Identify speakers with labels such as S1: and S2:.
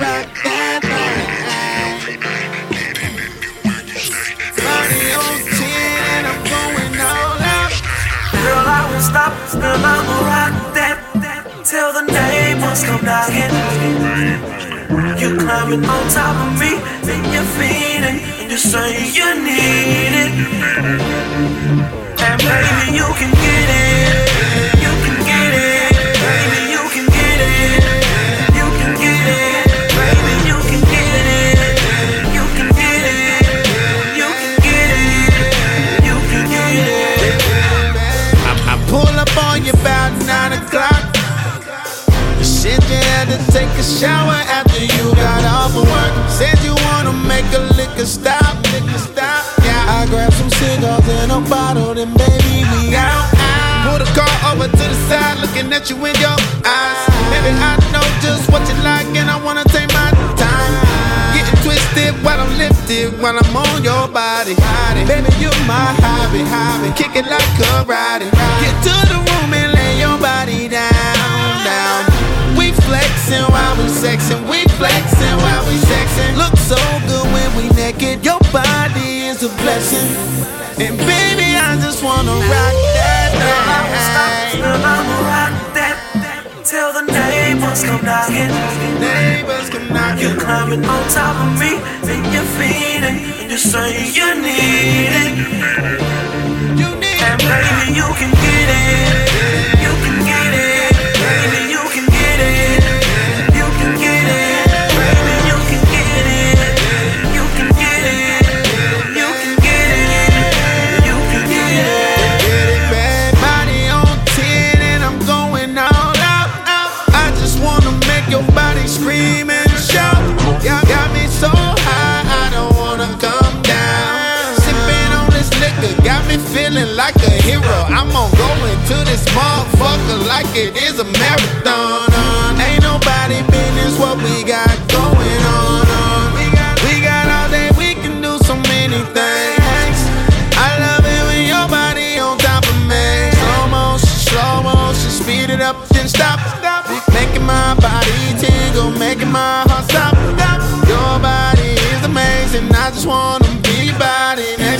S1: rock that thing. Body on 10 and I'm going all out.
S2: Girl, I won't stop, girl, I'ma rock that. Till the neighbors come knocking. You climbing on top of me, then you're feeding, and you say you need it. And baby, you can get it.
S1: To take a shower after you got off of work. Said you wanna make a liquor stop, liquor stop. Yeah, I grabbed some cigars and a bottle, then baby we out. Pull the car over to the side, looking at you in your eyes. Baby, I know just what you like, and I wanna take my time. Getting twisted while I'm lifted, while I'm on your body. Baby, you're my hobby, hobby. Kick it like karate. Get to the sexing, we flexing while we sexing. Look so good when we naked, your body is a blessing. And baby, I just wanna rock that
S2: Girl, I won't stop, girl, I'ma rock that. Till the neighbors come knocking.
S1: Neighbors come
S2: You
S1: knocking.
S2: climbing on top of me, then you're feeding, and you say you need
S1: hero. I'm gonna go into this motherfucker like it is a marathon. Uh, ain't nobody business what we got going on. Uh, we got, we got all day, we can do so many things. I love it when your body on top of me. Slow motion, slow motion, speed it up, then stop, stop. Making my body tingle, making my heart stop, stop. Your body is amazing, I just wanna